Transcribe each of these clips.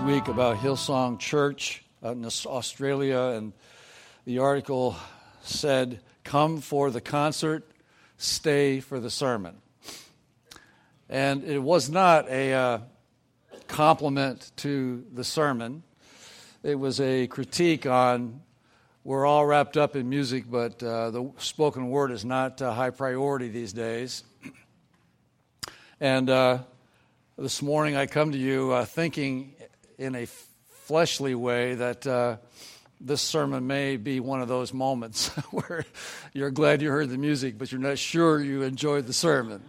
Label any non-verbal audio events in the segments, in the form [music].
Week about Hillsong Church in Australia, and the article said, Come for the concert, stay for the sermon. And it was not a uh, compliment to the sermon, it was a critique on we're all wrapped up in music, but uh, the spoken word is not a high priority these days. And uh, this morning I come to you uh, thinking in a fleshly way that uh, this sermon may be one of those moments [laughs] where you're glad you heard the music, but you're not sure you enjoyed the sermon.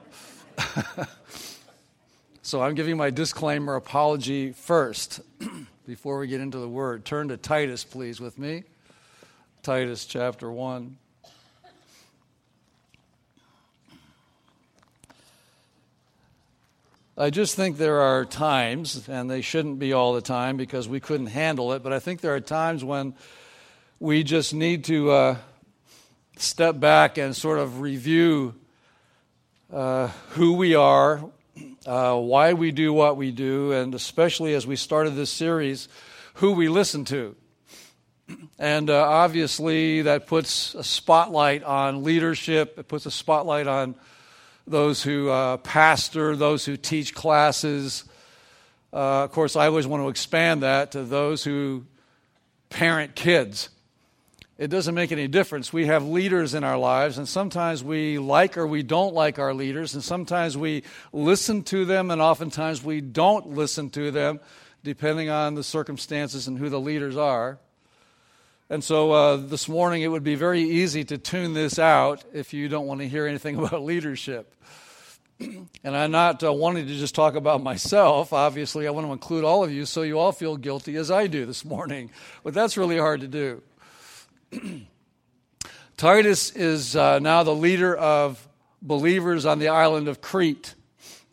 [laughs] so I'm giving my disclaimer apology first [clears throat] before we get into the word. Turn to Titus, please, with me. Titus chapter 1. I just think there are times, and they shouldn't be all the time because we couldn't handle it, but I think there are times when we just need to uh, step back and sort of review uh, who we are, uh, why we do what we do, and especially as we started this series, who we listen to. And uh, obviously, that puts a spotlight on leadership, it puts a spotlight on those who uh, pastor, those who teach classes. Uh, of course, I always want to expand that to those who parent kids. It doesn't make any difference. We have leaders in our lives, and sometimes we like or we don't like our leaders, and sometimes we listen to them, and oftentimes we don't listen to them, depending on the circumstances and who the leaders are. And so uh, this morning, it would be very easy to tune this out if you don't want to hear anything [laughs] about leadership. [clears throat] and I'm not uh, wanting to just talk about myself. Obviously, I want to include all of you so you all feel guilty as I do this [laughs] morning. But that's really hard to do. [clears throat] Titus is uh, now the leader of believers on the island of Crete.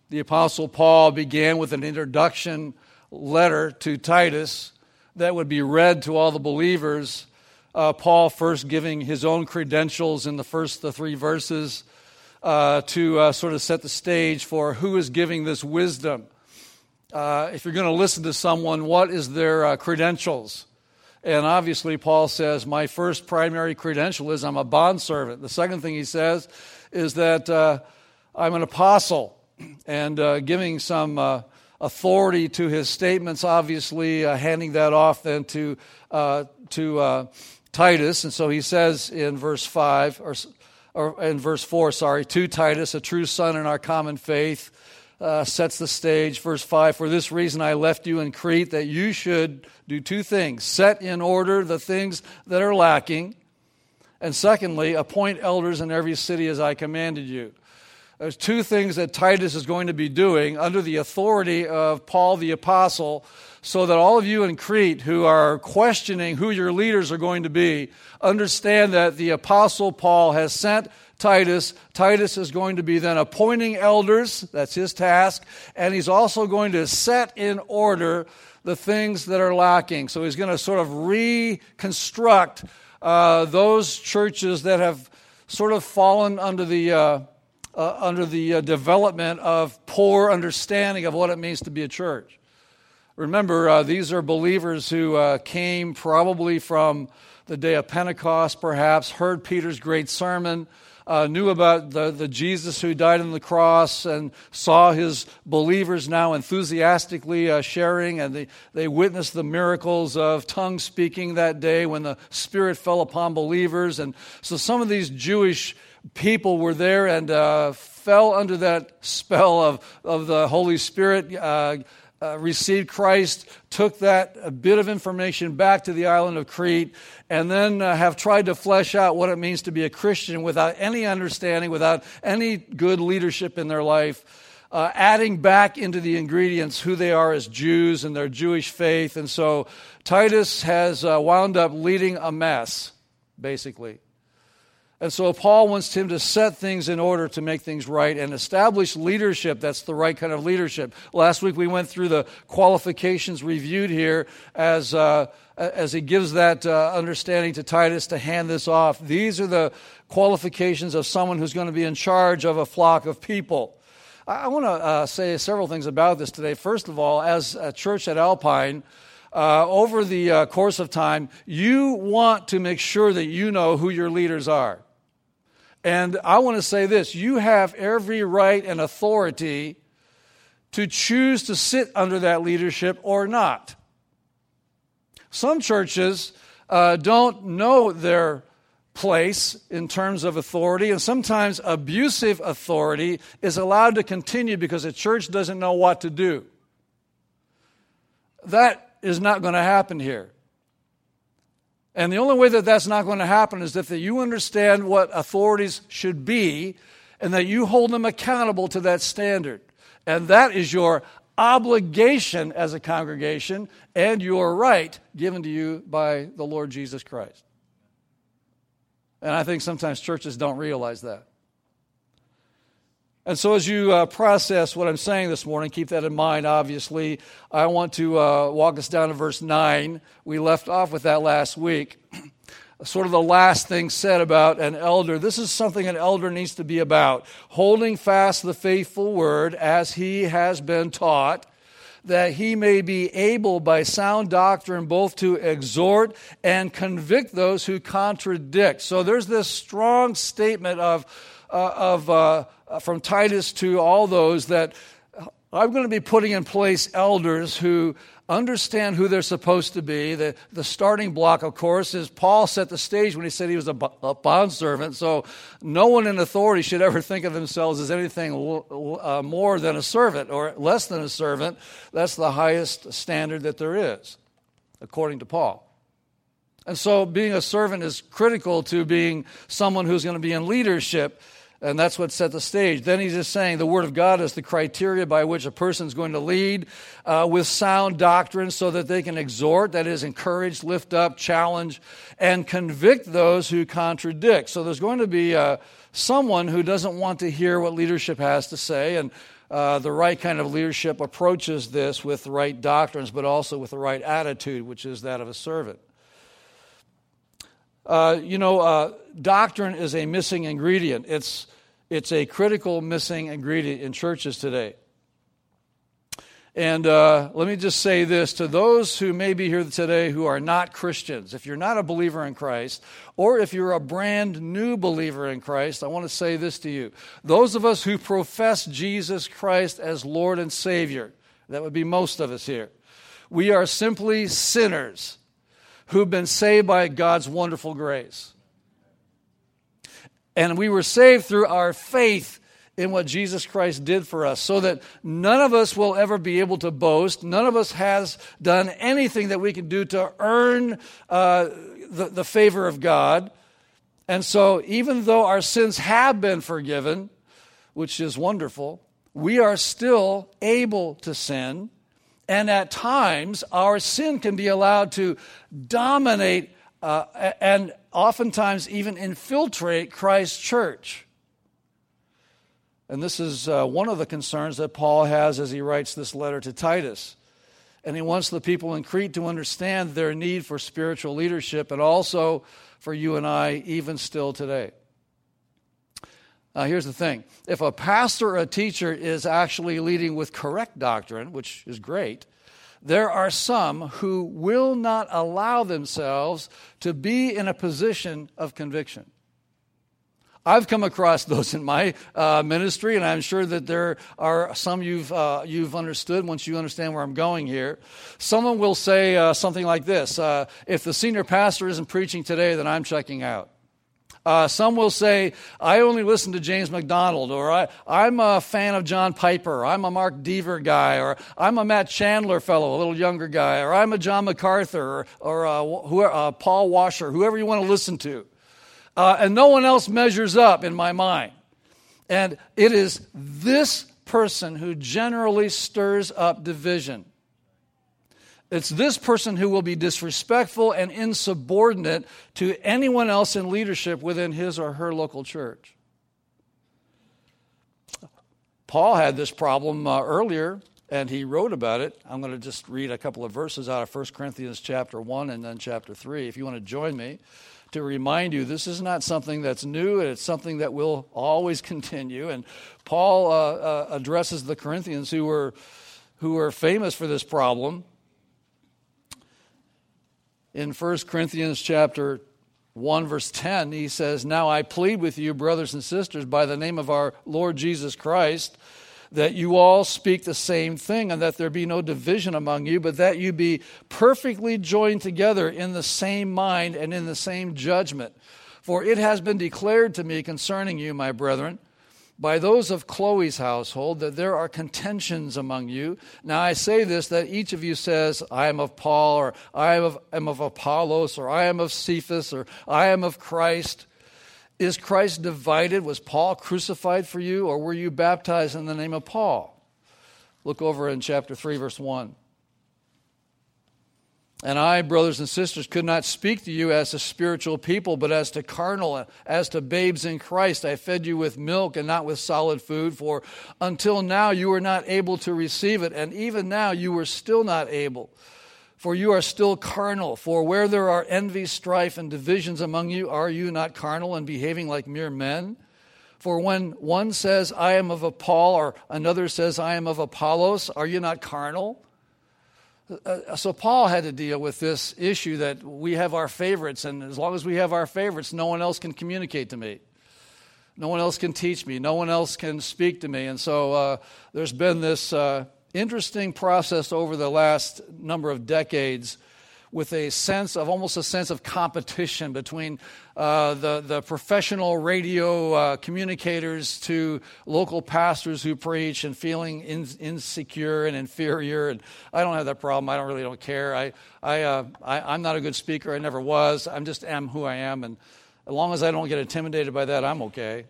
The Apostle Paul began with an introduction letter to Titus that would be read to all the believers. Uh, Paul first giving his own credentials in the first the three verses uh, to uh, sort of set the stage for who is giving this wisdom. Uh, if you're going to listen to someone, what is their uh, credentials? And obviously, Paul says, My first primary credential is I'm a bondservant. The second thing he says is that uh, I'm an apostle, and giving some authority to his statements, obviously uh, handing that off then to, uh, to uh, Titus. And so he says in verse 5, or, or in verse 4, sorry, to Titus, a true son in our common faith, uh, sets the stage. Verse 5 For this reason I left you in Crete, that you should do two things set in order the things that are lacking, and secondly, appoint elders in every city as I commanded you. There's two things that Titus is going to be doing under the authority of Paul the Apostle, so that all of you in Crete who are questioning who your leaders are going to be understand that the Apostle Paul has sent Titus. Titus is going to be then appointing elders, that's his task, and he's also going to set in order the things that are lacking. So he's going to sort of reconstruct uh, those churches that have sort of fallen under the. Uh, uh, under the uh, development of poor understanding of what it means to be a church. Remember, uh, these are believers who uh, came probably from the day of Pentecost, perhaps, heard Peter's great sermon, uh, knew about the, the Jesus who died on the cross, and saw his believers now enthusiastically uh, sharing, and they, they witnessed the miracles of tongue speaking that day when the Spirit fell upon believers. And so some of these Jewish people were there and uh, fell under that spell of, of the Holy Spirit, uh, uh, received Christ, took that bit of information back to the island of Crete, and then uh, have tried to flesh out what it means to be a Christian without any understanding, without any good leadership in their life. Uh, adding back into the ingredients who they are as Jews and their Jewish faith. And so Titus has uh, wound up leading a mess, basically. And so Paul wants him to set things in order to make things right and establish leadership that's the right kind of leadership. Last week we went through the qualifications reviewed here as, uh, as he gives that uh, understanding to Titus to hand this off. These are the qualifications of someone who's going to be in charge of a flock of people. I, I want to uh, say several things about this today. First of all, as a church at Alpine, uh, over the uh, course of time, you want to make sure that you know who your leaders are. And I want to say this you have every right and authority to choose to sit under that leadership or not. Some churches uh, don't know their place in terms of authority, and sometimes abusive authority is allowed to continue because the church doesn't know what to do. That is not going to happen here. And the only way that that's not going to happen is if you understand what authorities should be and that you hold them accountable to that standard. And that is your obligation as a congregation and your right given to you by the Lord Jesus Christ. And I think sometimes churches don't realize that. And so, as you uh, process what I'm saying this morning, keep that in mind, obviously. I want to uh, walk us down to verse 9. We left off with that last week. [clears throat] sort of the last thing said about an elder. This is something an elder needs to be about holding fast the faithful word as he has been taught, that he may be able by sound doctrine both to exhort and convict those who contradict. So, there's this strong statement of, of uh, uh, from Titus to all those that I'm going to be putting in place elders who understand who they're supposed to be. The, the starting block, of course, is Paul set the stage when he said he was a, a bondservant. So no one in authority should ever think of themselves as anything uh, more than a servant or less than a servant. That's the highest standard that there is, according to Paul. And so being a servant is critical to being someone who's going to be in leadership and that's what set the stage. Then he's just saying the Word of God is the criteria by which a person is going to lead uh, with sound doctrine so that they can exhort, that is, encourage, lift up, challenge, and convict those who contradict. So there's going to be uh, someone who doesn't want to hear what leadership has to say. And uh, the right kind of leadership approaches this with the right doctrines, but also with the right attitude, which is that of a servant. Uh, you know, uh, doctrine is a missing ingredient. It's it's a critical missing ingredient in churches today. And uh, let me just say this to those who may be here today who are not Christians. If you're not a believer in Christ, or if you're a brand new believer in Christ, I want to say this to you. Those of us who profess Jesus Christ as Lord and Savior, that would be most of us here, we are simply sinners who've been saved by God's wonderful grace. And we were saved through our faith in what Jesus Christ did for us, so that none of us will ever be able to boast. None of us has done anything that we can do to earn uh, the, the favor of God. And so, even though our sins have been forgiven, which is wonderful, we are still able to sin. And at times, our sin can be allowed to dominate uh, and oftentimes even infiltrate Christ's church. And this is uh, one of the concerns that Paul has as he writes this letter to Titus. And he wants the people in Crete to understand their need for spiritual leadership and also for you and I, even still today. Now, here's the thing if a pastor or a teacher is actually leading with correct doctrine, which is great, there are some who will not allow themselves to be in a position of conviction. I've come across [laughs] those in my uh, ministry, and I'm sure that there are some you've, uh, you've understood once you understand where I'm going here. Someone will say uh, something like this uh, If the senior pastor isn't preaching today, then I'm checking out. Uh, some will say, I only listen to James MacDonald, or I, I'm a fan of John Piper, I'm a Mark Dever guy, or I'm a Matt Chandler fellow, a little younger guy, or I'm a John MacArthur, or, or uh, who, uh, Paul Washer, whoever you want to listen to. Uh, and no one else measures up in my mind. And it is this person who generally stirs up division. It's this person who will be disrespectful and insubordinate to anyone else in leadership within his or her local church. Paul had this problem uh, earlier and he wrote about it. I'm going to just read a couple of verses out of 1 Corinthians chapter 1 and then chapter 3 if you want to join me to remind you this is not something that's new, it's something that will always [laughs] continue. And Paul uh, uh, addresses the Corinthians who were, who were famous for this problem. In 1 Corinthians chapter 1 verse 10 he says now i plead with you brothers and sisters by the name of our lord jesus christ that you all speak the same thing, and that there be no division among you, but that you be perfectly joined together in the same mind and in the same judgment. For it has been declared to me concerning you, my brethren, by those of Chloe's household, that there are contentions among you. Now I say this that each of you says, I am of Paul, or I am of, am of Apollos, or I am of Cephas, or I am of Christ. Is Christ divided? Was Paul crucified for you, or were you baptized in the name of Paul? Look over in chapter 3, verse 1. And I, brothers and sisters, could not speak to you as to spiritual people, but as to carnal, as to babes in Christ. I fed you with milk and not with solid food, for until now you were not able to receive it, and even now you were still not able for you are still carnal. For where there are envy, strife, and divisions among you, are you not carnal and behaving like mere men? For when one says, I am of Paul, or another says, I am of Apollos, are you not carnal? Uh, so Paul had to deal with this issue that we have our favorites, and as long as we have our favorites, no one else can communicate to me. No one else can teach me. No one else can speak to me. And so uh, there's been this uh, interesting process over the last number of decades with a sense of almost a sense of competition between uh, the, the professional radio uh, communicators to local pastors who preach and feeling in, insecure and inferior. And I don't have that problem. I don't really don't care. I, I, uh, I, am not a good speaker. I never was. I'm just am who I am. And as long as I don't get intimidated by that, I'm okay.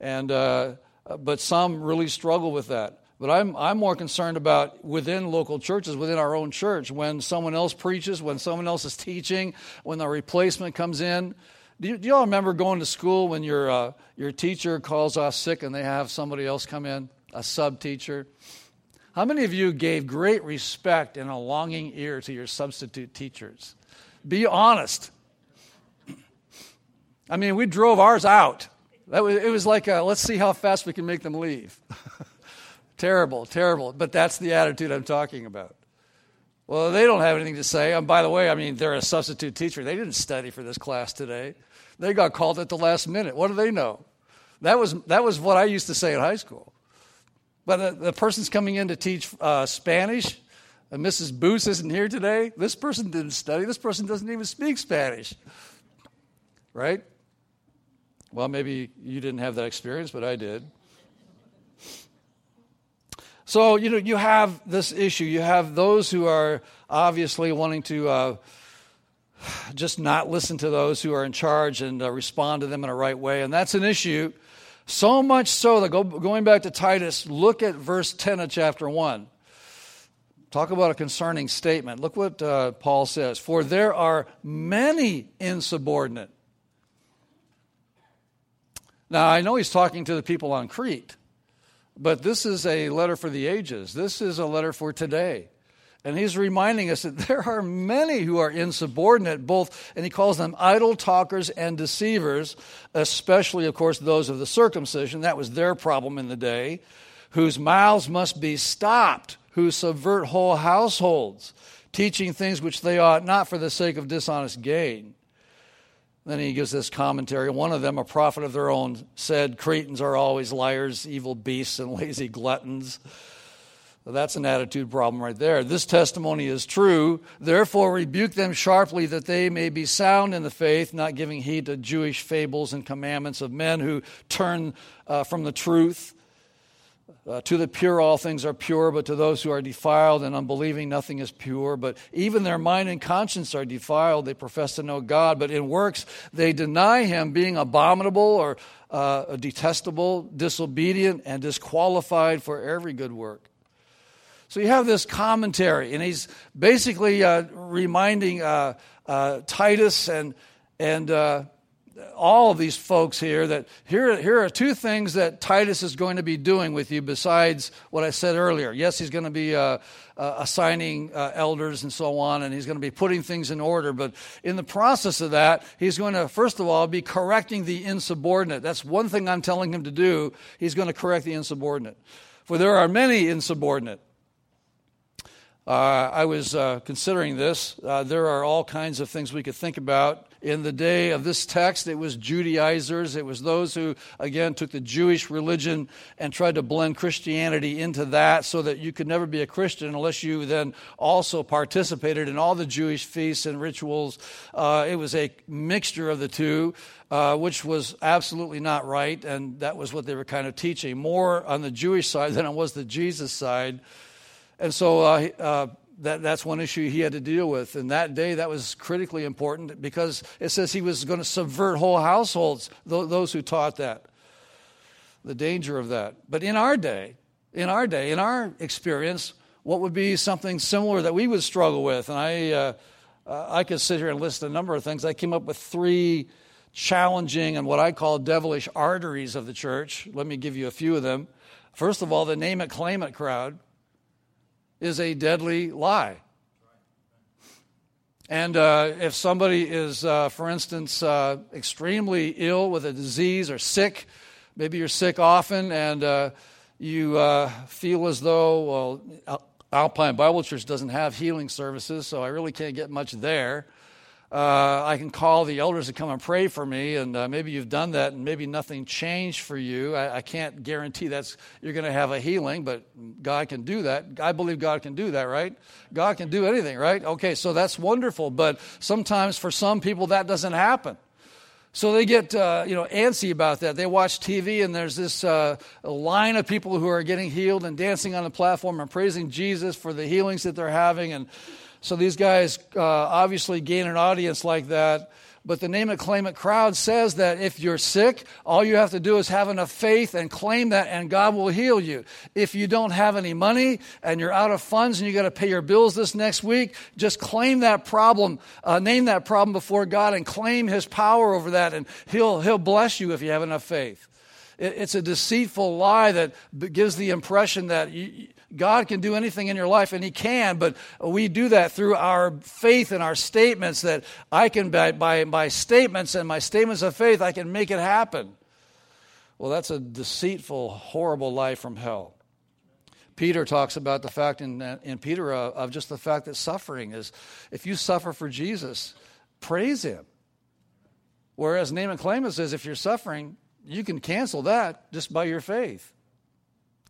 And, uh, but some really struggle with that. But I'm, I'm more concerned about within local churches, within our own church, when someone else preaches, when someone else is teaching, when a replacement comes in. Do you, do you all remember going to school when your, uh, your teacher calls off sick and they have somebody else come in, a sub teacher? How many of you gave great respect and a longing ear to your substitute teachers? Be honest. I mean, we drove ours out. That was, it was like, a, let's see how fast we can make them leave. [laughs] Terrible, terrible. But that's the attitude I'm talking about. Well, they don't have anything to say. And by the way, I mean, they're a substitute teacher. They didn't study for this class today. They got called at the last minute. What do they know? That was, that was what I used to say in high school. But uh, the person's coming in to teach uh, Spanish. And Mrs. Booth isn't here today. This person didn't study. This person doesn't even speak Spanish. Right? Well, maybe you didn't have that experience, but I did. So, you know, you have this issue. You have those who are obviously wanting to uh, just not listen to those who are in charge and uh, respond to them in a right way. And that's an issue. So much so that go, going back to Titus, look at verse 10 of chapter 1. Talk about a concerning statement. Look what uh, Paul says. For there are many insubordinate. Now, I know he's talking to the people on Crete. But this is a letter for the ages. This is a letter for today. And he's reminding us that [laughs] there are many who are insubordinate, both, and he calls them idle talkers and deceivers, especially, of course, those of the circumcision. That was their problem in the day, whose mouths must be stopped, who subvert whole households, teaching things which they ought not for the sake of dishonest gain. Then he gives this commentary. One of them, a prophet of their own, said, Cretans are always liars, evil beasts, and [laughs] lazy gluttons. Well, that's an attitude problem right there. This testimony is true. Therefore, rebuke them sharply that they may be sound in the faith, not giving heed to Jewish fables and commandments of men who turn uh, from the truth. Uh, to the pure, all things are pure, but to those who are defiled and unbelieving, nothing is pure. But even their mind and conscience are defiled. They profess to know God, but in works they deny Him, being abominable or uh, detestable, disobedient, and disqualified for every good work. So you have this commentary, and he's basically uh, reminding uh, uh, Titus and and uh, all of these folks here that here, here are two things that Titus is going to be doing with you besides what I said earlier. Yes, he's going to be uh, uh, assigning uh, elders and so on, and he's going to be putting things in order. But in the process of that, he's going to, first of all, be correcting the insubordinate. That's one thing I'm telling him to do. He's going to correct the insubordinate. For there are many insubordinate. Uh, I was uh, considering this. Uh, there are all kinds of things we could think about. In the day of this text, it was Judaizers. It was those who, again, took the Jewish religion and tried to blend Christianity into that so that you could never be a Christian unless you then also participated in all the Jewish feasts and rituals. Uh, it was a mixture of the two. Uh, which was absolutely not right, and that was what they were kind of teaching more on the Jewish side than it was the Jesus side. And so uh, uh, that, that's one issue he had to deal with. And that day, that was critically important because it says he was going to subvert whole households, th- those who taught that. The danger of that. But in our day, in our day, in our experience, what would be something similar that we would struggle with? And I, uh, uh, I could sit here and list a number of things. I came up with three challenging and what I call devilish arteries of the church. Let me give you a few of them. First of all, the name it, claim it crowd is a deadly lie. And uh, if somebody is, uh, for instance, uh, extremely ill with a disease or sick, maybe you're sick often and uh, you uh, feel as though, well, Alpine Bible Church doesn't have healing services, so I really can't get much there uh, I can call the elders to come and pray for me, and uh, maybe you've done that, and maybe nothing changed for you. I, I can't guarantee that's you're going to have a healing, but God can do that. I believe God can do that, right? God can do anything, right? Okay, so that's wonderful, but sometimes for some people that doesn't happen. So they get uh, you know antsy about that. They watch TV and there's this uh, line of people who are getting healed and dancing on the platform and praising Jesus for the healings that they're having and so these guys uh, obviously gain an audience like that. But the name it, claim it crowd says that if you're sick, all you have to do is have enough faith and claim that, and God will heal you. If you don't have any money and you're out of funds and you got to pay your bills this next week, just claim that problem, uh, name that problem before God, and claim His power over that, and He'll He'll bless you if you have enough faith. It, it's a deceitful lie that gives the impression that. You, God can do anything in your life, and He can, but we do that through our faith and our statements that I can, by, by, by statements and my statements of faith, I can make it happen. Well, that's a deceitful, horrible lie from hell. Peter talks about the fact in, in Peter uh, of just the fact that suffering is, if you suffer for Jesus, praise Him. Whereas name and claim it says if you're suffering, you can cancel that just by your faith.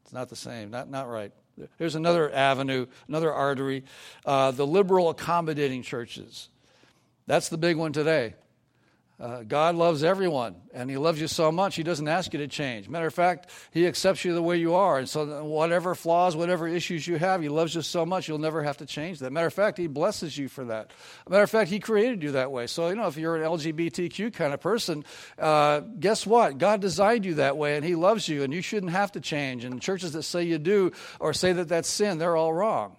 It's not the same, not, not right. There's another avenue, another artery. Uh, the liberal accommodating churches. That's the big one today. Uh, God loves everyone, and He loves you so much, He doesn't ask you to change. Matter of fact, He accepts you the way you are. And so, whatever flaws, whatever issues you have, He loves you so much, you'll never have to change that. Matter of fact, He blesses you for that. Matter of fact, He created you that way. So, you know, if you're an LGBTQ kind of person, uh, guess what? God designed you that way, and He loves you, and you shouldn't have to change. And churches that say you do or say that that's sin, they're all wrong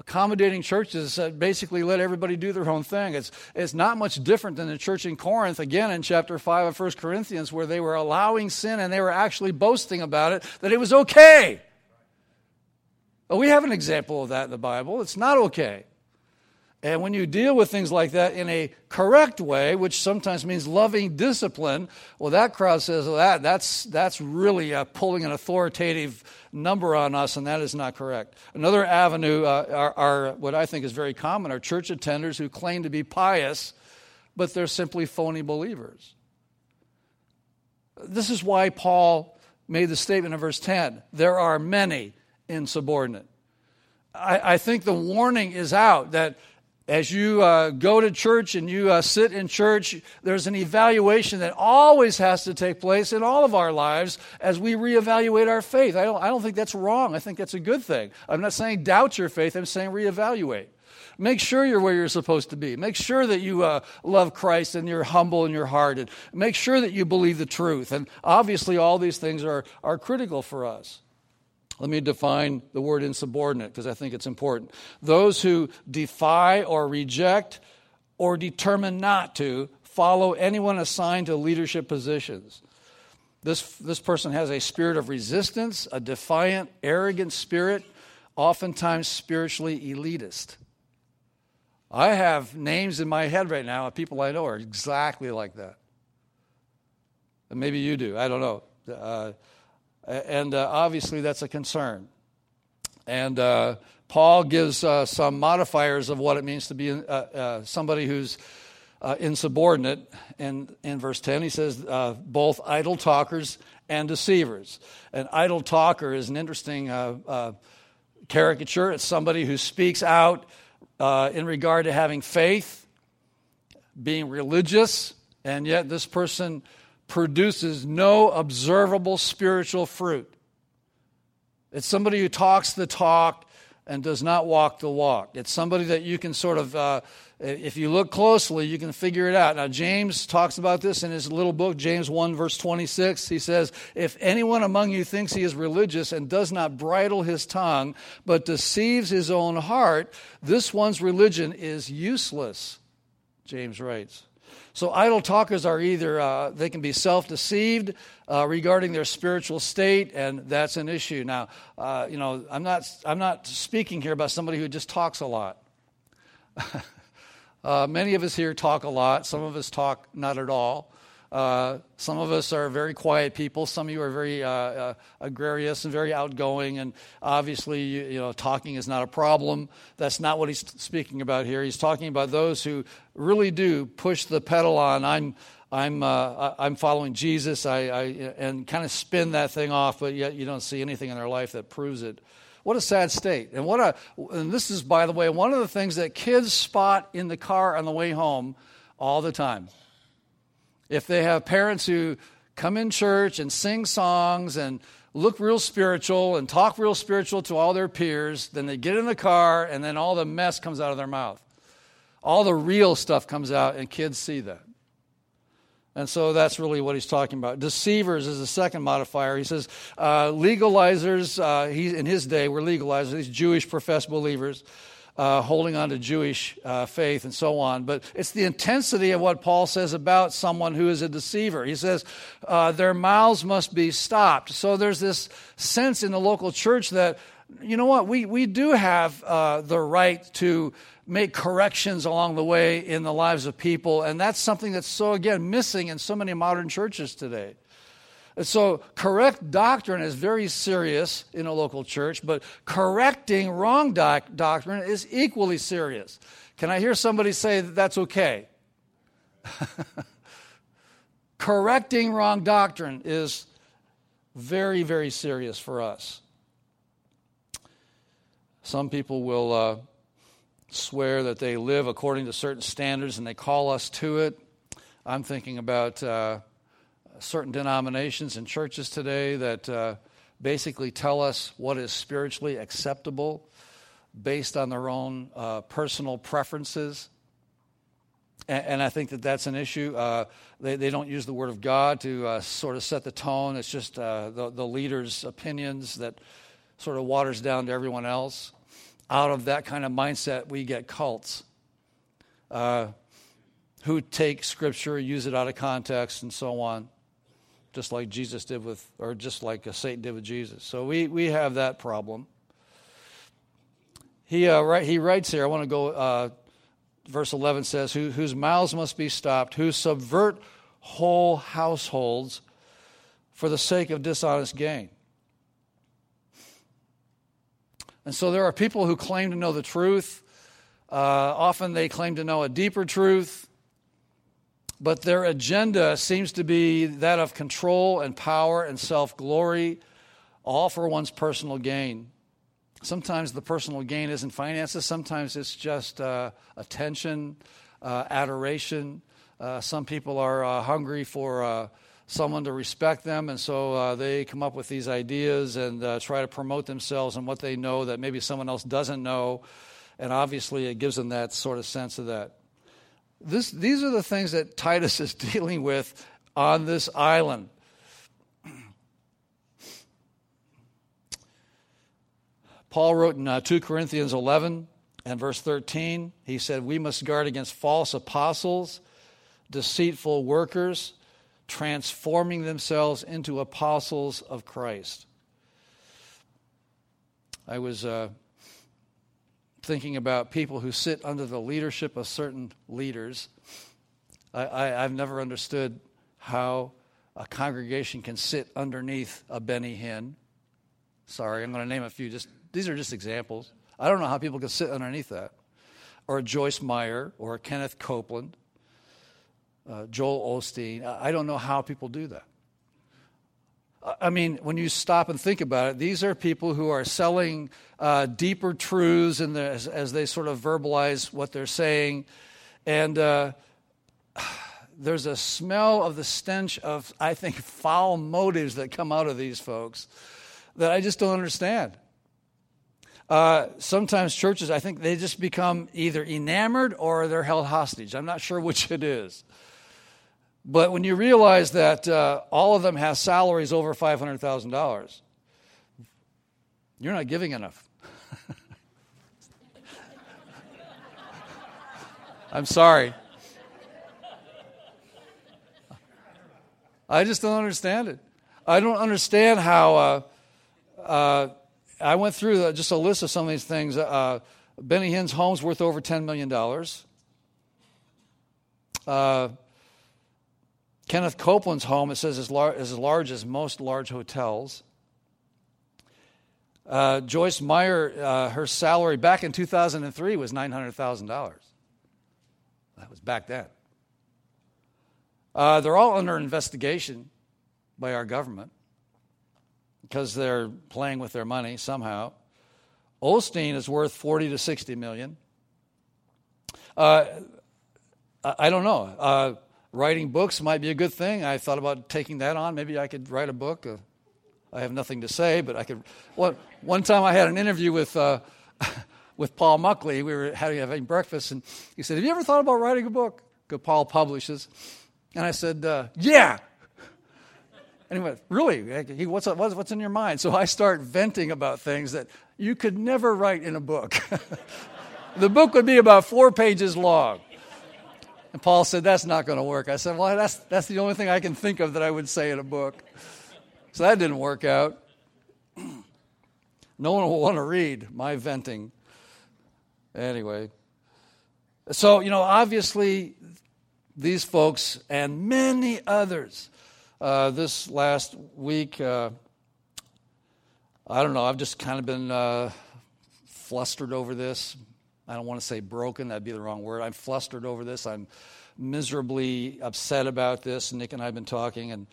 accommodating churches that basically let everybody do their own thing. It's, it's not much different than the church in Corinth, again in chapter 5 of 1 Corinthians, where they were allowing sin and they were actually boasting about it, that it was okay. But we have an example of that in the Bible. It's not okay. And when you deal with things like that in a correct way, which sometimes means loving discipline, well, that crowd says well, that that's that's really uh, pulling an authoritative number on us, and that is not correct. Another avenue uh, are, are what I think is very common are church attenders who claim to be pious, but they're simply phony believers. This is why Paul made the statement in verse 10 there are many insubordinate. I, I think the warning is out that as you uh, go to church and you uh, sit in church, there's an evaluation that always has to take place in all of our lives as we reevaluate our faith. I don't, I don't think that's wrong. I think that's a good thing. I'm not saying doubt your faith, I'm saying reevaluate. Make sure you're where you're supposed to be. Make sure that you uh, love Christ and you're humble in your heart. And make sure that you believe the truth. And obviously, all these things are, are critical for us. Let me define the word insubordinate because I think it's important. Those who defy or reject or determine not to follow anyone assigned to leadership positions. This, this person has a spirit of resistance, a defiant, arrogant spirit, oftentimes spiritually elitist. I have names in my head right now of people I know are exactly like that. And maybe you do. I don't know. Uh, and uh, obviously, that's a concern. And uh, Paul gives uh, some modifiers of what it means to be uh, uh, somebody who's uh, insubordinate. And in verse 10, he says, both idle talkers and deceivers. An idle talker is an interesting caricature. It's somebody who speaks out in regard to having faith, being religious, and yet this person produces no observable spiritual fruit. It's somebody who talks the talk and does not walk the walk. It's somebody that you can sort of, uh, if you look closely, you can figure it out. Now, James talks about this in his little book, James 1, verse 26. He says, If anyone among you thinks he is religious and does not bridle his tongue, but deceives his own heart, this one's religion is useless, James writes. So idle talkers are either, uh, they can be self deceived uh, regarding their spiritual state, and that's an issue. Now, uh, you know, I'm not, I'm not speaking here about somebody who just talks a lot. [laughs] Uh, many of us here talk a lot, some of us talk not at all. Uh, some of us are very quiet people. Some of you are very uh, uh, gregarious and very outgoing. And obviously, you, you, know, talking is not a problem. That's not what he's speaking about here. He's talking about those who really do push the pedal on. I'm, I'm, uh, I'm following Jesus. I, I and kind of spin that thing off, but yet you don't see anything in their life that proves it. What a sad state. And what a, and this is, by the way, one of the things that kids spot in the car on the way home all the time if they have parents who come in church and sing songs and look real spiritual and talk real spiritual to all their peers, then they get in the car and then all the mess comes out of their mouth. All the real stuff comes out, and kids see that. And so that's really what he's talking about. Deceivers is the second modifier. He says uh, legalizers, uh, he, in his day, were legalizers, these Jewish professed believers uh, holding on to Jewish uh, faith and so on. But it's the intensity of what Paul says about someone who is a deceiver. He says uh, their mouths must be stopped. So there's this sense in the local church that, you know what, we, we do have uh, the right to make corrections along the way in the lives of people. And that's something that's so, again, missing in so many modern churches today. So, correct doctrine is very serious in a local church, but correcting wrong doc- doctrine is equally serious. Can I hear somebody say that that's okay? [laughs] correcting wrong doctrine is very, very serious for us. Some people will uh, swear that they live according to certain standards and they call us to it. I'm thinking about. Uh, certain denominations and churches today that uh, basically tell us what is spiritually acceptable based on their own uh, personal preferences. And, and, I think that that's an issue. Uh, they, they don't use the Word of God to uh, sort of set the tone. It's just uh, the, the leader's opinions that sort of waters down to everyone else. Out of that kind of mindset, we get cults uh, who take Scripture, use it out of context, and so on just like Jesus did with, or just like a Satan did with Jesus. So we, we have that problem. He, uh, write, he writes here, I want to go, uh, verse 11 says, Who, whose mouths must be stopped, who subvert whole households for the sake of dishonest gain. And so there are people who claim to know the truth. Uh, often they claim to know a deeper truth but their agenda seems to be that of control and power and self glory, all for one's personal gain. sometimes the personal gain isn't finances, sometimes it's just uh, attention, uh, adoration. Uh, some people are uh, hungry for uh, someone to respect them, and so uh, they come up with these ideas and try to promote themselves and what they know that maybe someone else doesn't know. And obviously, it gives them that sort of sense of that. This, these are the things that Titus is [laughs] dealing with on this island. Paul wrote in uh, 2 Corinthians 11 and verse 13, he said, We must guard against false apostles, deceitful workers, transforming themselves into apostles of Christ. I was uh, thinking about people who sit under the leadership of certain leaders. I, I, I've never understood how a congregation can sit underneath a Benny Hinn. Sorry, I'm going to name a few just these are just examples. I don't know how people can sit underneath that. Or a Joyce Meyer or a Kenneth Copeland, uh, Joel Osteen. I don't know how people do that. I mean, when you stop and think about it, these are people who are selling uh, deeper truths in the, as, as, they sort of verbalize what they're saying. And uh, [sighs] there's a smell of the stench of, I think, [laughs] foul motives that come out of these folks that I just don't understand. Uh, sometimes churches, I think they just become either enamored or they're held hostage. I'm not sure which it is. But when you realize that uh, all of them have salaries over $500,000, you're not giving enough. [laughs] I'm sorry. I just don't understand it. I don't understand how uh, uh, I went through just a list of some of these things. Uh, Benny Hinn's home's worth over $10 million. Uh, Kenneth Copeland's home, it says, is, lar- is as large as most large hotels. Uh, Joyce Meyer, uh, her salary back in 2003 was $900,000. That was back then. Uh, they're all under investigation by our government because they're playing with their money somehow. Osteen is worth 40 to 60 million. Uh, I don't know. Writing books might be a good thing. I thought about taking that on. Maybe I could write a book. Uh, I have nothing to say, but I could. Well, one time I had an interview with uh, [laughs] with Paul Muckley. We were having, having breakfast, and he said, "Have you ever thought about writing a book?" Because Paul publishes, and I said, uh, "Yeah." And he went, Really? What's, what's, what's in your mind? So I start venting about things that you could never write in a book. [laughs] the book would be about four pages long. And Paul said, That's not going to work. I said, Well, that's, that's the only thing I can think of that I would say in a book. So that didn't work out. no one will want to read my venting. Anyway. So, you know, obviously, these folks and many others uh, this last week, uh, I don't know, I've just kind of been uh, flustered over this. I don't want to say broken, that'd be the wrong word. I'm flustered over this. I'm miserably upset about this. Nick and I have been talking, and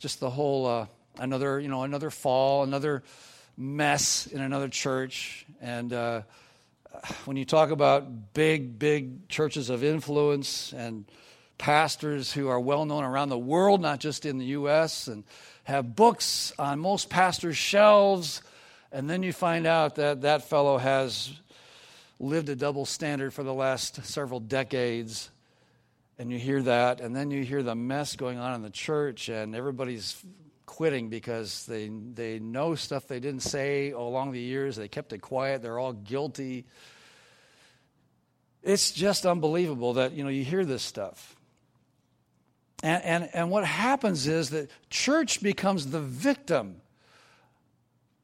just the whole uh, another, you know, another fall, another mess in another church. And uh, when you talk about big, big churches of influence and pastors who are well known around the world, not just in the U.S., and have books on most pastors' shelves. And then you find out that that fellow has lived a double standard for the last several decades. And you hear that, and then you hear the mess going on in the church, and everybody's quitting because they, they know stuff they didn't say along the years. They kept it quiet. They're all guilty. It's just unbelievable that, you know, you hear this stuff. And, and, and what happens is that church becomes the victim.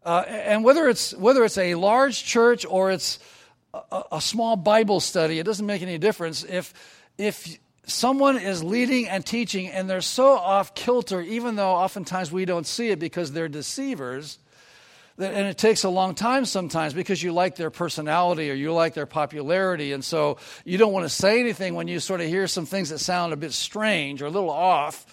Uh, and whether it's, whether it's a large church or it's a, a small Bible study, it doesn't make any difference. If, if someone is leading and teaching and they're so off kilter, even though oftentimes we don't see it because they're deceivers, and it takes a long time sometimes because you like their personality or you like their popularity and so you don't want to say anything when you sort of hear some things that sound a bit strange or a little off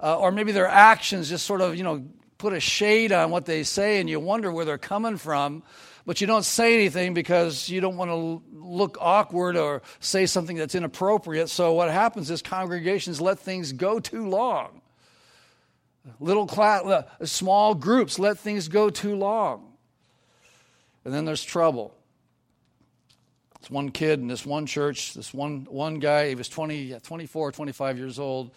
uh, or maybe their actions just sort of you know put a shade on what they say and you wonder where they're coming from but you don't say anything because you don't want to look awkward or say something that's inappropriate. So what happens is congregations let things go too long. Little class, uh, small groups let things go too long. And then there's trouble. This one kid in this one church, this one, one guy, he was 20, 24, 25 years old,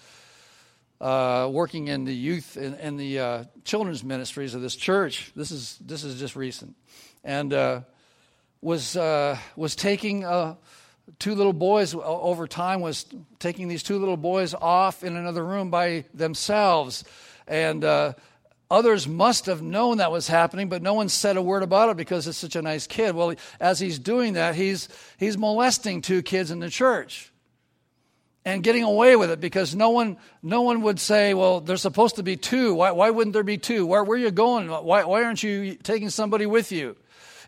uh, working in the youth and the uh, children's ministries of this church. This is, this is just recent. And uh, was, uh, was taking uh, two little boys over time, was taking these two little boys off in another room by themselves. And uh, Others must have known that was happening, but no one said a word about it because it's such a nice kid. Well, as he's doing that, he's, he's molesting two kids in the church and getting away with it because no one, no one would say, well, there's supposed to be two. Why, why wouldn't there be two? Where, where are you going? Why, why aren't you taking somebody with you?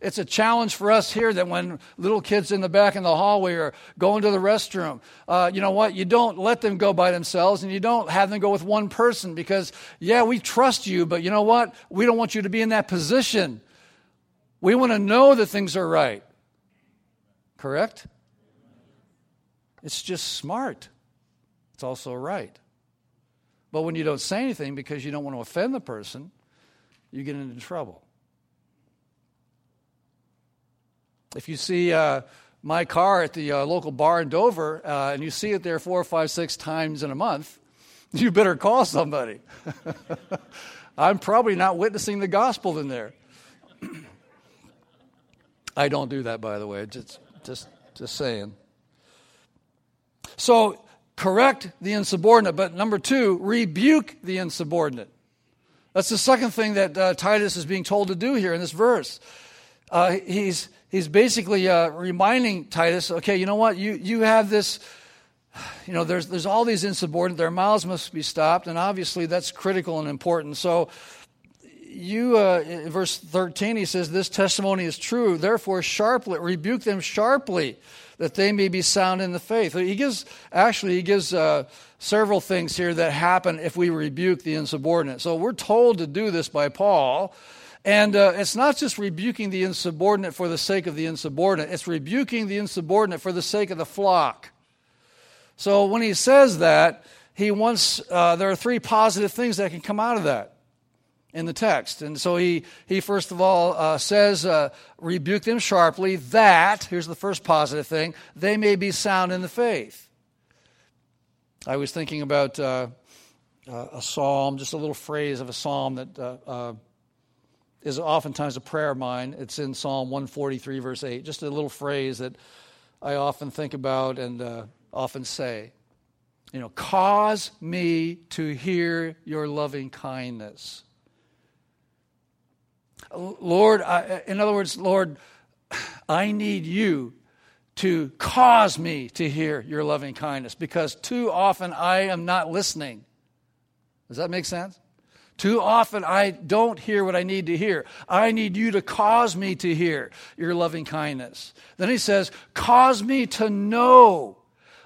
It's a challenge for us here that when little kids in the back in the hallway are going to the restroom, uh, you know what? You don't let them go by themselves and you don't have them go with one person because, yeah, we trust you, but you know what? We don't want you to be in that position. We want to know that things are right. Correct? It's just smart. It's also right. But when you don't say anything because you don't want to offend the person, you get into trouble. If you see uh, my car at the uh, local bar in Dover uh, and you see it there four, five, six times in a month, [laughs] you better call somebody. [laughs] I'm probably not witnessing the gospel in there. [clears throat] I don't do that, by the way. Just, just, just saying. So, correct the insubordinate, but number two, rebuke the insubordinate. That's the second thing that uh, Titus is being told to do here in this verse. Uh, he's he's basically uh, reminding Titus, okay, you know what? You, you have this, you know, there's, there's all these insubordinate, their mouths must be stopped, and obviously that's critical and important. So, you, uh, in verse 13, he says, This testimony is true, therefore, sharply, rebuke them sharply, that they may be sound in the faith. He gives, actually, he gives uh, several things here that happen if we rebuke the insubordinate. So, we're told to do this by Paul. And uh, it's not just rebuking the insubordinate for the sake of the insubordinate, it's rebuking the insubordinate for the sake of the flock. So when he says that, he wants, uh, there are three positive things that can come out of that in the text. And so he, he first of all uh, says, uh, rebuke them sharply, that, here's the first positive thing, they may be sound in the faith. I was thinking about uh, a psalm, just a little phrase of a psalm that uh, uh, is oftentimes a prayer of mine. It's in Psalm 143, verse 8. Just a little phrase that I often think about and uh, often say. You know, cause me to hear your loving kindness. Lord, I, in other words, Lord, I need you to cause me to hear your loving kindness because too often I am not listening. Does that make sense? Too often I don't hear what I need to hear. I need you to cause me to hear your loving kindness. Then he says, Cause me to know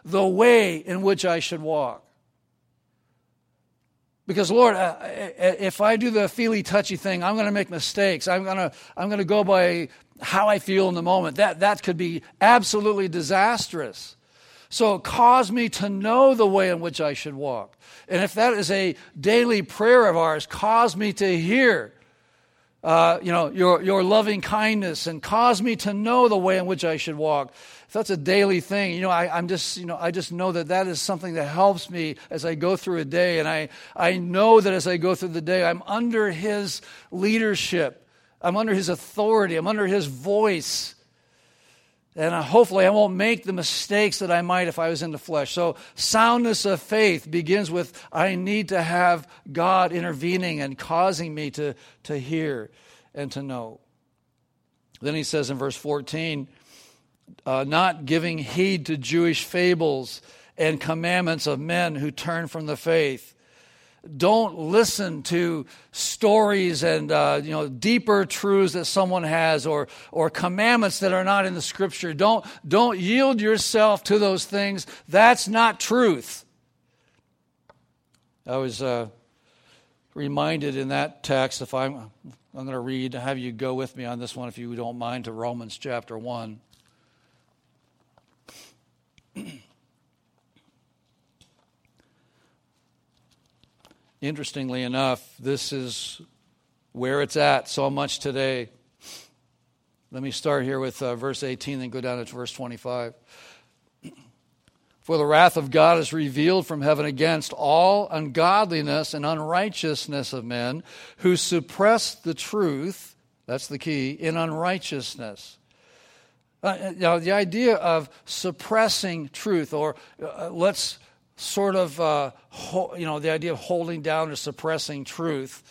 the way in which I should walk. Because, Lord, if I do the feely touchy thing, I'm going to make mistakes. I'm going to, I'm going to go by how I feel in the moment. That, that could be absolutely disastrous. So, cause me to know the way in which I should walk. And if that is a daily prayer of ours, cause me to hear, uh, you know, your, your loving kindness and cause me to know the way in which I should walk. If that's a daily thing, you know, I, I'm just, you know, I just know that that is something that helps me as I go through a day. And I, I know that as I go through the day, I'm under His leadership. I'm under His authority. I'm under His voice. And hopefully, I won't make the mistakes that I might if I was in the flesh. So, soundness of faith begins with I need to have God intervening and causing me to, to hear and to know. Then he says in verse 14, uh, not giving heed to Jewish fables and commandments of men who turn from the faith don't listen to stories and uh, you know deeper truths that someone has or or commandments that are not in the scripture. Don't don't yield yourself to those things. That's not truth. I was uh, reminded in that text, if I'm, I'm going to read, have you go with me on this one, if you don't mind, to Romans chapter 1. [clears throat] Interestingly enough, this is where it's at so much today. Let me start here with uh, verse 18 and go down to verse 25. [clears throat] For the wrath of God is revealed from heaven against all ungodliness and unrighteousness of men who suppress the truth, that's the key, in unrighteousness. Uh, now, the idea of suppressing truth, or uh, let's sort of, uh, ho- you know, the idea of holding down or suppressing truth,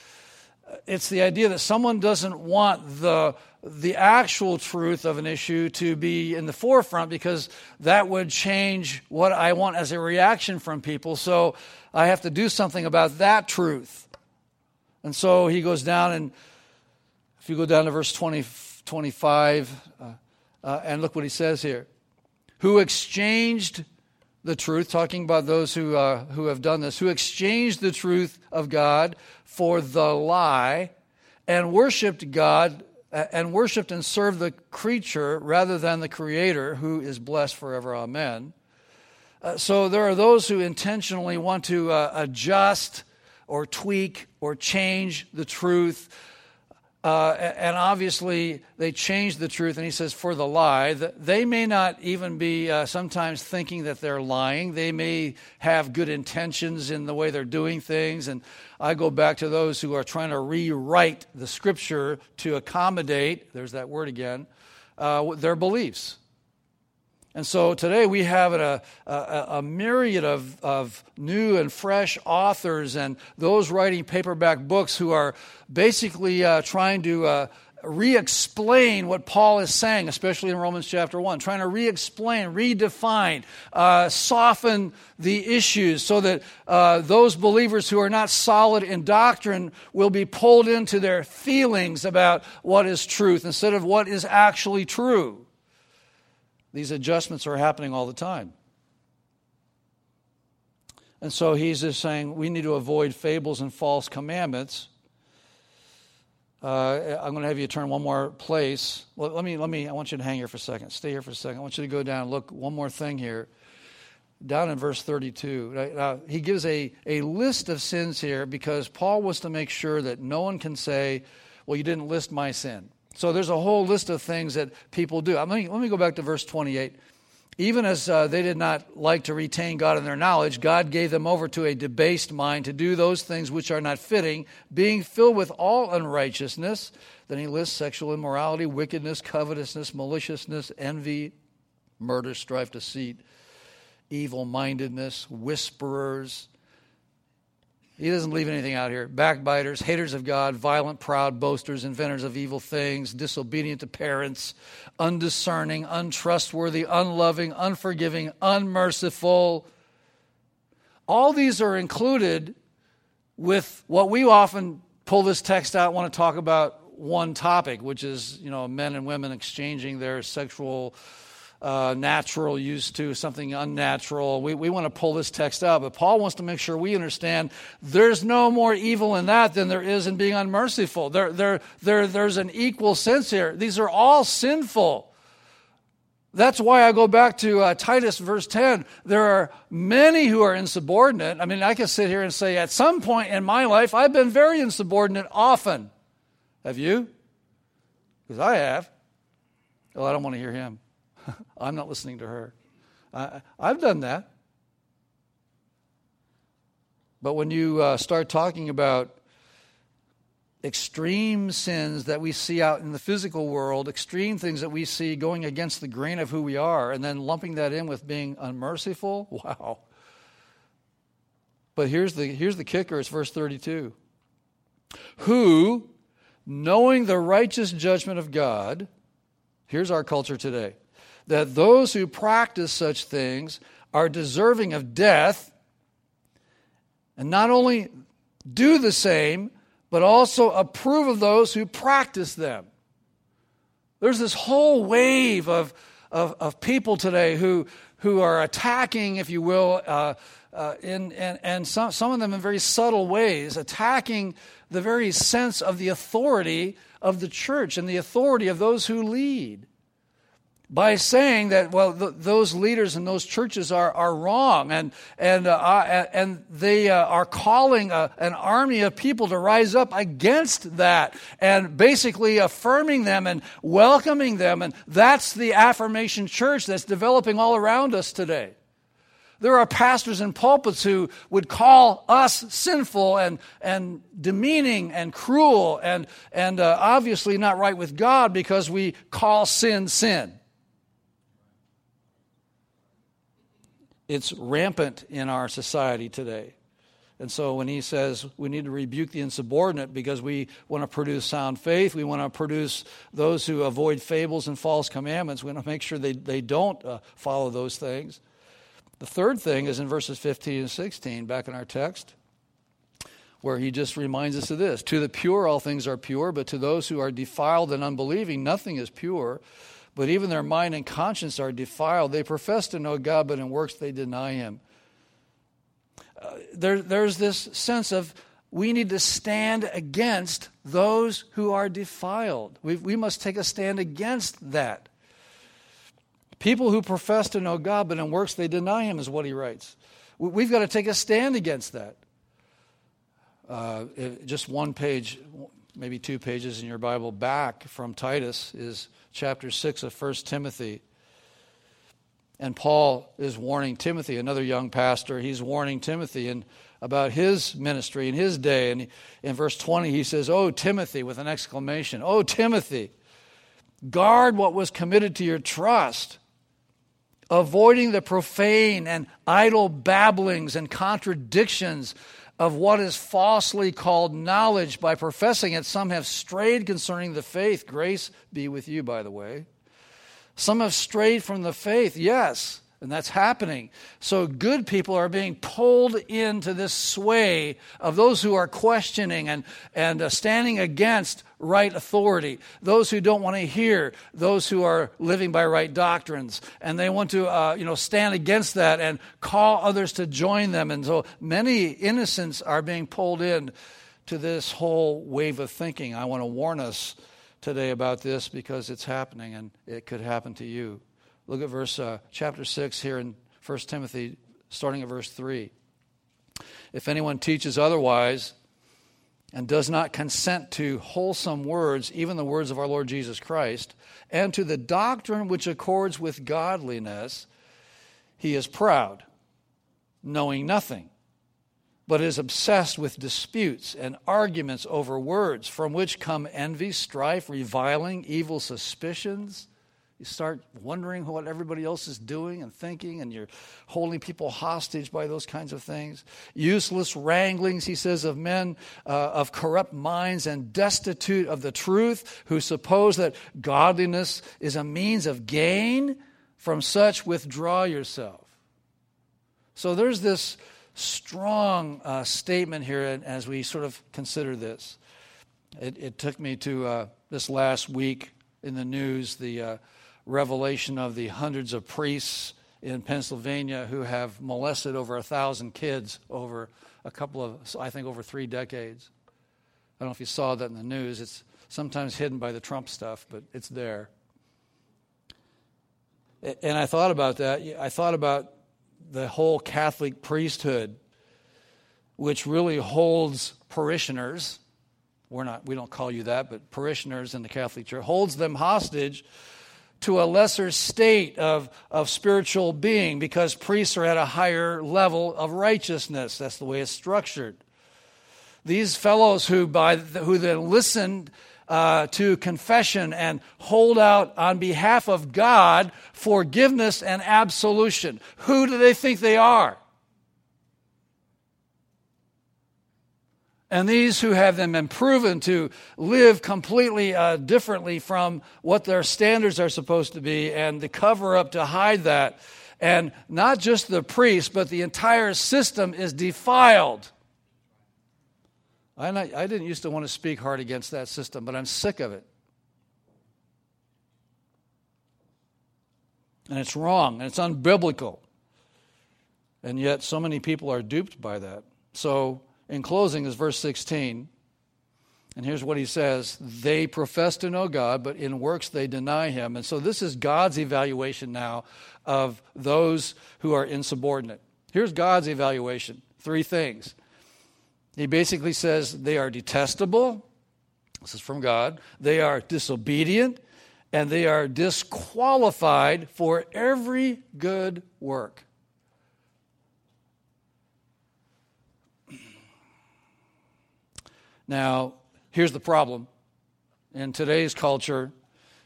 it's the idea that someone doesn't want the the actual truth of an issue to be in the forefront because that would change what I want as a reaction from people. So I have to do something about that truth. And so he goes down, and if you go down to verse 20, 25, uh, uh, and look what he says here who exchanged the truth, talking about those who, uh, who have done this, who exchanged the truth of God for the lie and worshiped God and worshiped and served the creature rather than the creator who is blessed forever. Amen. Uh, so there are those who intentionally want to uh, adjust or tweak or change the truth uh, and obviously, they change the truth, and he says, for the lie. They may not even be uh, sometimes thinking that they're lying. They may have good intentions in the way they're doing things. And I go back to those who are trying to rewrite the scripture to accommodate, there's that word again, uh, their beliefs. And so today we have a, a, a, myriad of, of new and fresh authors and those writing paperback books who are basically uh, trying to uh, re explain what Paul is saying, especially in Romans chapter 1, trying to re explain, redefine, uh, soften the issues so that uh, those believers who are not solid in doctrine will be pulled into their feelings about what is truth instead of what is actually true. These adjustments are happening all the time. And so he's just saying we need to avoid fables and false commandments. Uh, I'm going to have you turn one more place. Well, let me, let me, I want you to hang here for a second. Stay here for a second. I want you to go down and look one more thing here. Down in verse 32. Now, he gives a, a list of sins here because Paul wants to make sure that no one can say, well, you didn't list my sin. So there's a whole list of things that people do. Let me, let me go back to verse 28. Even as uh, they did not like to retain God in their knowledge, God gave them over to a debased mind to do those things which are not fitting, being filled with all unrighteousness. Then he lists sexual immorality, wickedness, covetousness, maliciousness, envy, murder, strife, deceit, evil mindedness, whisperers he doesn't leave anything out here. Backbiters, haters of God, violent, proud, boasters, inventors of evil things, disobedient to parents, undiscerning, untrustworthy, unloving, unforgiving, unmerciful. All these are included with what we often pull this text out, want to talk about one topic, which is, you know, men and women exchanging their sexual uh, natural used to something unnatural. We, we want to pull this text out, but Paul wants to make sure we understand there's no more evil in that than there is in being unmerciful. There, there, there, there's an equal sense here. These are all sinful. That's why I go back to uh, Titus verse 10. There are many who are insubordinate. I mean, I can sit here and say, at some point in my life, I've been very insubordinate often. Have you? Because I have. Well, I don't want to hear him. [laughs] I'm not listening to her. I, have done that. But when you uh, start talking about extreme sins that we see out in the physical world, extreme things that we see going against the grain of who we are, and then lumping that in with being unmerciful, [laughs] wow. But here's the, here's the kicker it's verse 32. Who, knowing the righteous judgment of God, here's our culture today that those who practice such things are deserving of death, and not only do the same, but also approve of those who practice them. There's this whole wave of, of, of people today who, who are attacking, if you will, uh, uh, in, and, and some, some of them in very subtle ways, attacking the very sense of the authority of the church and the authority of those who lead by saying that well th- those leaders and those churches are, are wrong and and uh, and they uh, are calling a, an army of people to rise up against that and basically affirming them and welcoming them and that's the affirmation church that's developing all around us today there are pastors in pulpits who would call us sinful and, and demeaning and cruel and, and uh, obviously not right with God because we call sin sin. It's rampant in our society today. And so when he says we need to rebuke the insubordinate because we want to produce sound faith, we want to produce those who avoid fables and false commandments, we want to make sure they, they don't uh, follow those things. The third thing is in verses 15 and 16, back in our text, where he just reminds us of this To the pure, all things are pure, but to those who are defiled and unbelieving, nothing is pure but even their mind and conscience are defiled. They profess to know God, but in works they deny Him. Uh, there, there's this sense of we need to stand against those who are defiled. we we must take a stand against that. People who profess to know God, but in works they deny Him, is what he writes. We've got to take a stand against that. Uh, just one page, maybe two pages in your Bible back from Titus is chapter 6 of 1 Timothy. And Paul is warning Timothy, another young pastor, he's warning Timothy and about his ministry in his day. And in verse 20, he says, Oh, Timothy, with an exclamation, Oh, Timothy, guard what was committed to your trust, avoiding the profane and idle babblings and contradictions of what is falsely called knowledge. By professing it, some have strayed concerning the faith. Grace be with you, by the way. Some have strayed from the faith, yes, and that's happening. So good people are being pulled into this sway of those who are questioning and, and uh, standing against right authority, those who don't want to hear, those who are living by right doctrines, and they want to, uh, you know, stand against that and call others to join them. And so many innocents are being pulled in to this whole wave of thinking. I want to warn us today about this because it's happening and it could happen to you. Look at verse uh, chapter six here in 1 Timothy, starting at verse three. If anyone teaches otherwise and does not consent to wholesome words, even the words of our Lord Jesus Christ, and to the doctrine which accords with godliness, he is proud, knowing nothing, but is obsessed with disputes and arguments over words, from which come envy, strife, reviling, evil suspicions. You start wondering what everybody else is doing and thinking, and you're holding people hostage by those kinds of things. Useless wranglings, he says, of men uh, of corrupt minds and destitute of the truth, who suppose that godliness is a means of gain. From such, withdraw yourself. So there's this strong uh, statement here as we sort of consider this. It, it took me to uh, this last week in the news, the uh, revelation of the hundreds of priests in Pennsylvania who have molested over a thousand kids over a couple of, I think, over three decades. I don't know if you saw that in the news. It's sometimes hidden by the Trump stuff, but it's there. And I thought about that. I thought about the whole Catholic priesthood, which really holds parishioners. We're not, we don't call you that, but parishioners in the Catholic Church holds them hostage to a lesser state of, of spiritual being because priests are at a higher level of righteousness. That's the way it's structured. These fellows who, by, who then listened uh, to confession and hold out on behalf of God forgiveness and absolution. Who do they think they are? And these who have then been proven to live completely uh, differently from what their standards are supposed to be, and the cover up to hide that. And not just the priest, but the entire system is defiled. I, not, I didn't used to want to speak hard against that system, but I'm sick of it. And it's wrong and it's unbiblical. And yet, so many people are duped by that. So, in closing, is verse 16. And here's what he says They profess to know God, but in works they deny him. And so, this is God's evaluation now of those who are insubordinate. Here's God's evaluation three things. He basically says they are detestable. This is from God. They are disobedient and they are disqualified for every good work. Now, here's the problem. In today's culture,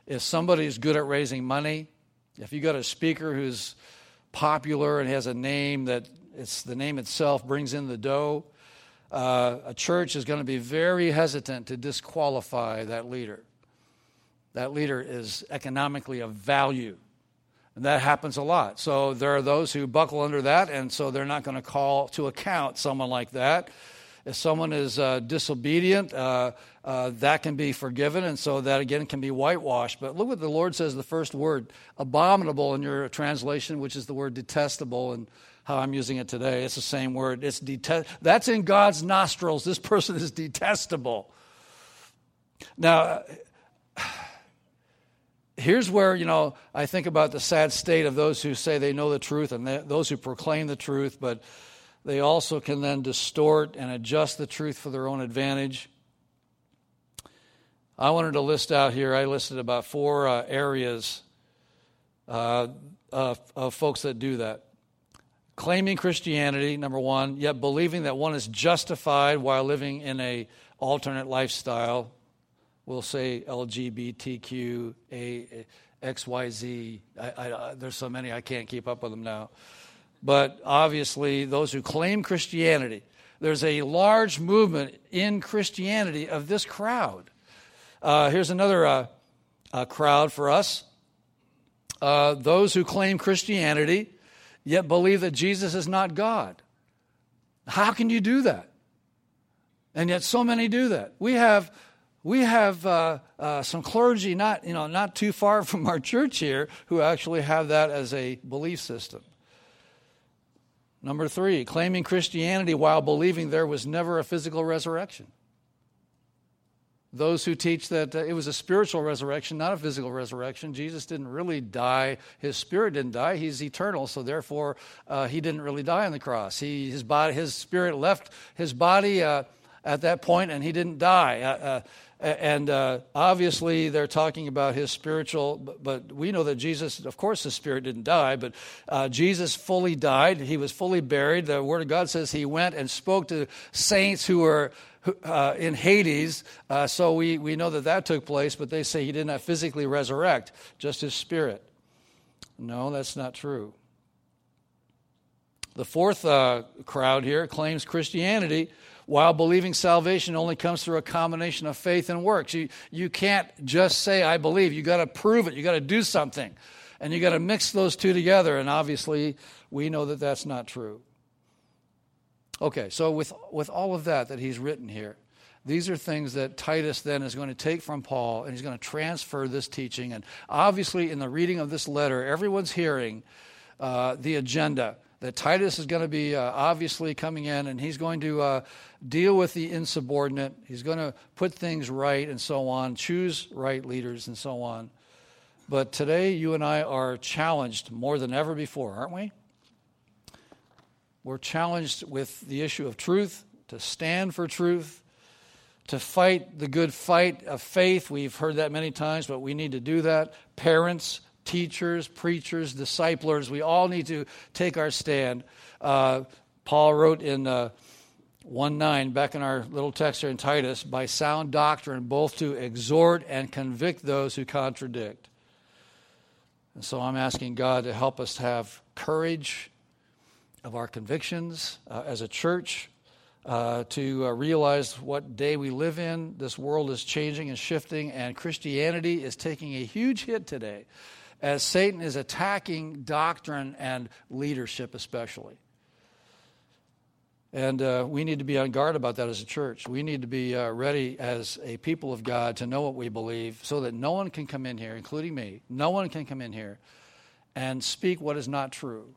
if somebody's good at raising money, if you got a speaker who's popular and has a name that it's the name itself brings in the dough, uh, a church is going to be very hesitant to disqualify that leader. That leader is economically of value. And that happens a lot. So there are those who buckle under that, and so they're not going to call to account someone like that. If someone is uh, disobedient, uh, uh, that can be forgiven, and so that again can be whitewashed. But look what the Lord says the first word, abominable in your translation, which is the word detestable, and how I'm using it today. It's the same word. It's detest- That's in God's nostrils. This person is detestable. Now, here's where, you know, I think about the sad state of those who say they know the truth and those who proclaim the truth, but they also can then distort and adjust the truth for their own advantage. I wanted to list out here, I listed about four uh, areas uh, of, of folks that do that. Claiming Christianity, number one, yet believing that one is justified while living in a alternate lifestyle. We'll say LGBTQ, A, XYZ. I, I, there's so many I can't keep up with them now but obviously those who claim Christianity. There's a large movement in Christianity of this crowd. Uh, here's another uh, uh, crowd for us uh, those who claim Christianity yet believe that Jesus is not God. How can you do that? And yet, so many do that. We have we have uh, uh, some clergy not, you know, not too far [laughs] from our church here who actually have that as a belief system. Number three, claiming Christianity while believing there was never a physical resurrection. Those who teach that uh, it was a spiritual resurrection, not a physical resurrection. Jesus didn't really die. His spirit didn't die. He's eternal, so therefore uh, he didn't really die on the cross. He, his, body, his spirit left his body uh, at that point, and he didn't die. Uh, uh, and uh, obviously, they're talking about his spiritual, but we know that Jesus, of course, his spirit didn't die, but uh, Jesus fully died. He was fully buried. The Word of God says he went and spoke to saints who were uh, in Hades. Uh, so we, we know that that took place, but they say he did not physically resurrect, just his spirit. No, that's not true. The fourth uh, crowd here claims Christianity while believing salvation only comes through a combination of faith and works. You, you can't just say, I believe. You got to prove it. You got to do something. And you got to mix those two together. And obviously, we know that that's not true. Okay, so with, with all of that that he's written here, these are things that Titus then is going to take from Paul and he's going to transfer this teaching. And obviously, in the reading of this letter, everyone's hearing uh, the agenda that Titus is going to be uh, obviously coming in and he's going to uh, deal with the insubordinate. He's going to put things right and so on, choose right leaders and so on. But today, you and I are challenged more than ever before, aren't we? We're challenged with the issue of truth, to stand for truth, to fight the good fight of faith. We've heard that many times, but we need to do that. Parents, teachers, preachers, disciplers, we all need to take our stand. Uh, Paul wrote in uh, 1 9, back in our little text here in Titus, by sound doctrine, both to exhort and convict those who contradict. And so I'm asking God to help us have courage of our convictions uh, as a church, uh, to uh, realize what day we live in. This world is changing and shifting, and Christianity is taking a huge hit today as Satan is attacking doctrine and leadership, especially. And uh, we need to be on guard about that as a church. We need to be uh, ready as a people of God to know what we believe so that no one can come in here, including me, no one can come in here and speak what is not true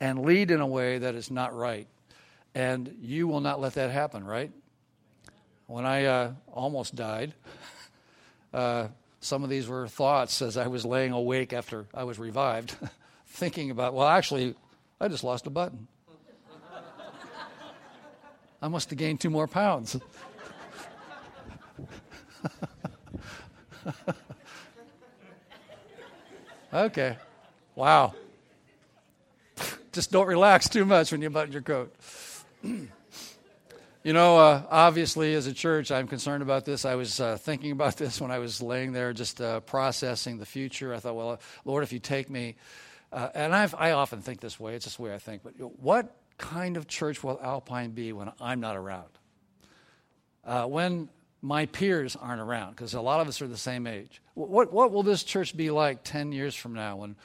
and lead in a way that is not right. And you will not let that happen, right? When I uh, almost died, [laughs] uh, some of these were thoughts as I was laying awake after I was revived, [laughs] thinking about, well, actually, I just lost a button. I must have gained two more pounds. [laughs] okay. Wow. Just don't relax too much when you button your coat. [clears throat] you know, uh, obviously, as a church, I'm concerned about this. I was uh, thinking about [laughs] this when I was laying there, just uh, processing the future. I thought, well, Lord, if you take me, uh, and I've, I often think this way, it's just the way I think, but what kind of church will Alpine be when I'm not around? Uh, when my peers aren't around, because a lot of us are the same age. What, what will this church be like 10 years from now when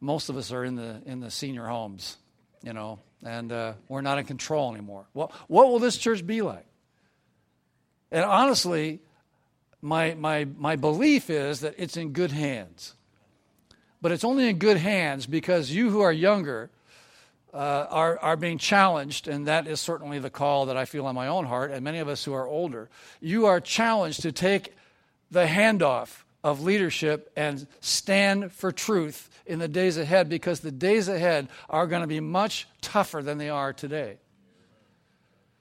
most of us are in the, in the senior homes, you know, and uh, we're not in control anymore? What, what will this church be like? And honestly, my, my, my belief is that it's in good hands. But it's only in good hands because you who are younger uh, are, are being challenged, and that is certainly the call that I feel on my own heart, and many of us who are older. You are challenged to take the handoff of leadership and stand for truth in the days ahead because the days ahead are going to be much tougher than they are today.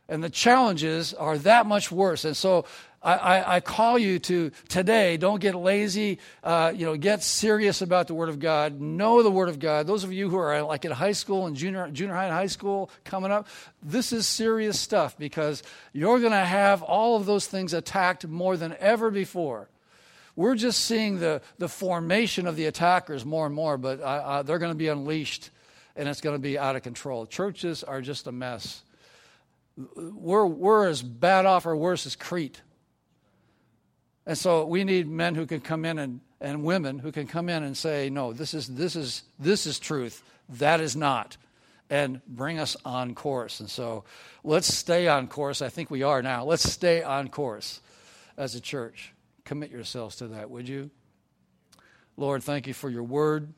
And the challenges are that much worse. And so I, I, I call you to today, don't get lazy. Uh, you know, get serious about the Word of God. Know the Word of God. Those of you who are like in high school and junior, junior high and high school coming up, this is serious stuff because you're going to have all of those things attacked more than ever before. We're just seeing the, the formation of the attackers more and more, but uh, uh, they're going to be unleashed and it's going to be out of control. Churches are just a mess. We're, we're as bad off or worse as Crete. And so we need men who can come in and, and women who can come in and say, no, this is, this, is, this is truth, that is not, and bring us on course. And so let's stay on course. I think we are now. Let's stay on course as a church. Commit yourselves to that, would you? Lord, thank you for your word.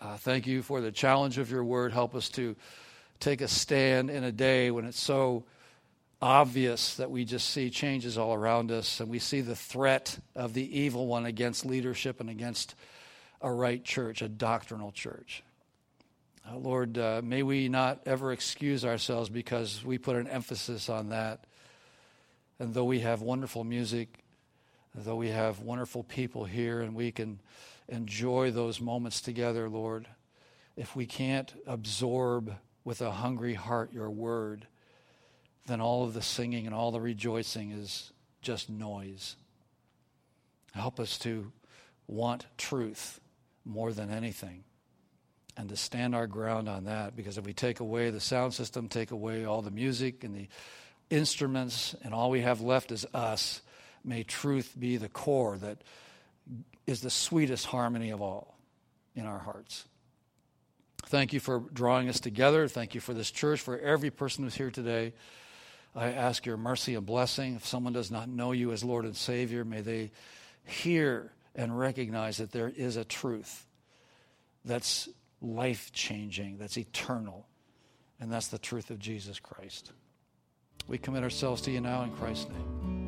Uh, thank you for the challenge of your word. Help us to take a stand in a day when it's so obvious that we just see changes all around us and we see the threat of the evil one against leadership and against a right church, a doctrinal church. Uh, Lord, uh, may we not ever excuse ourselves because we put an emphasis on that. And though we have wonderful music, though we have wonderful people here and we can enjoy those moments together, Lord, if we can't absorb with a hungry heart your word, then all of the singing and all the rejoicing is just noise. Help us to want truth more than anything and to stand our ground on that because if we take away the sound system, take away all the music and the instruments, and all we have left is us, may truth be the core that is the sweetest harmony of all in our hearts. Thank you for drawing us together. Thank you for this church, for every person who's here today. I ask your mercy and blessing. If someone does not know you as Lord and Savior, may they hear and recognize that there is a truth that's life changing, that's eternal, and that's the truth of Jesus Christ. We commit ourselves to you now in Christ's name.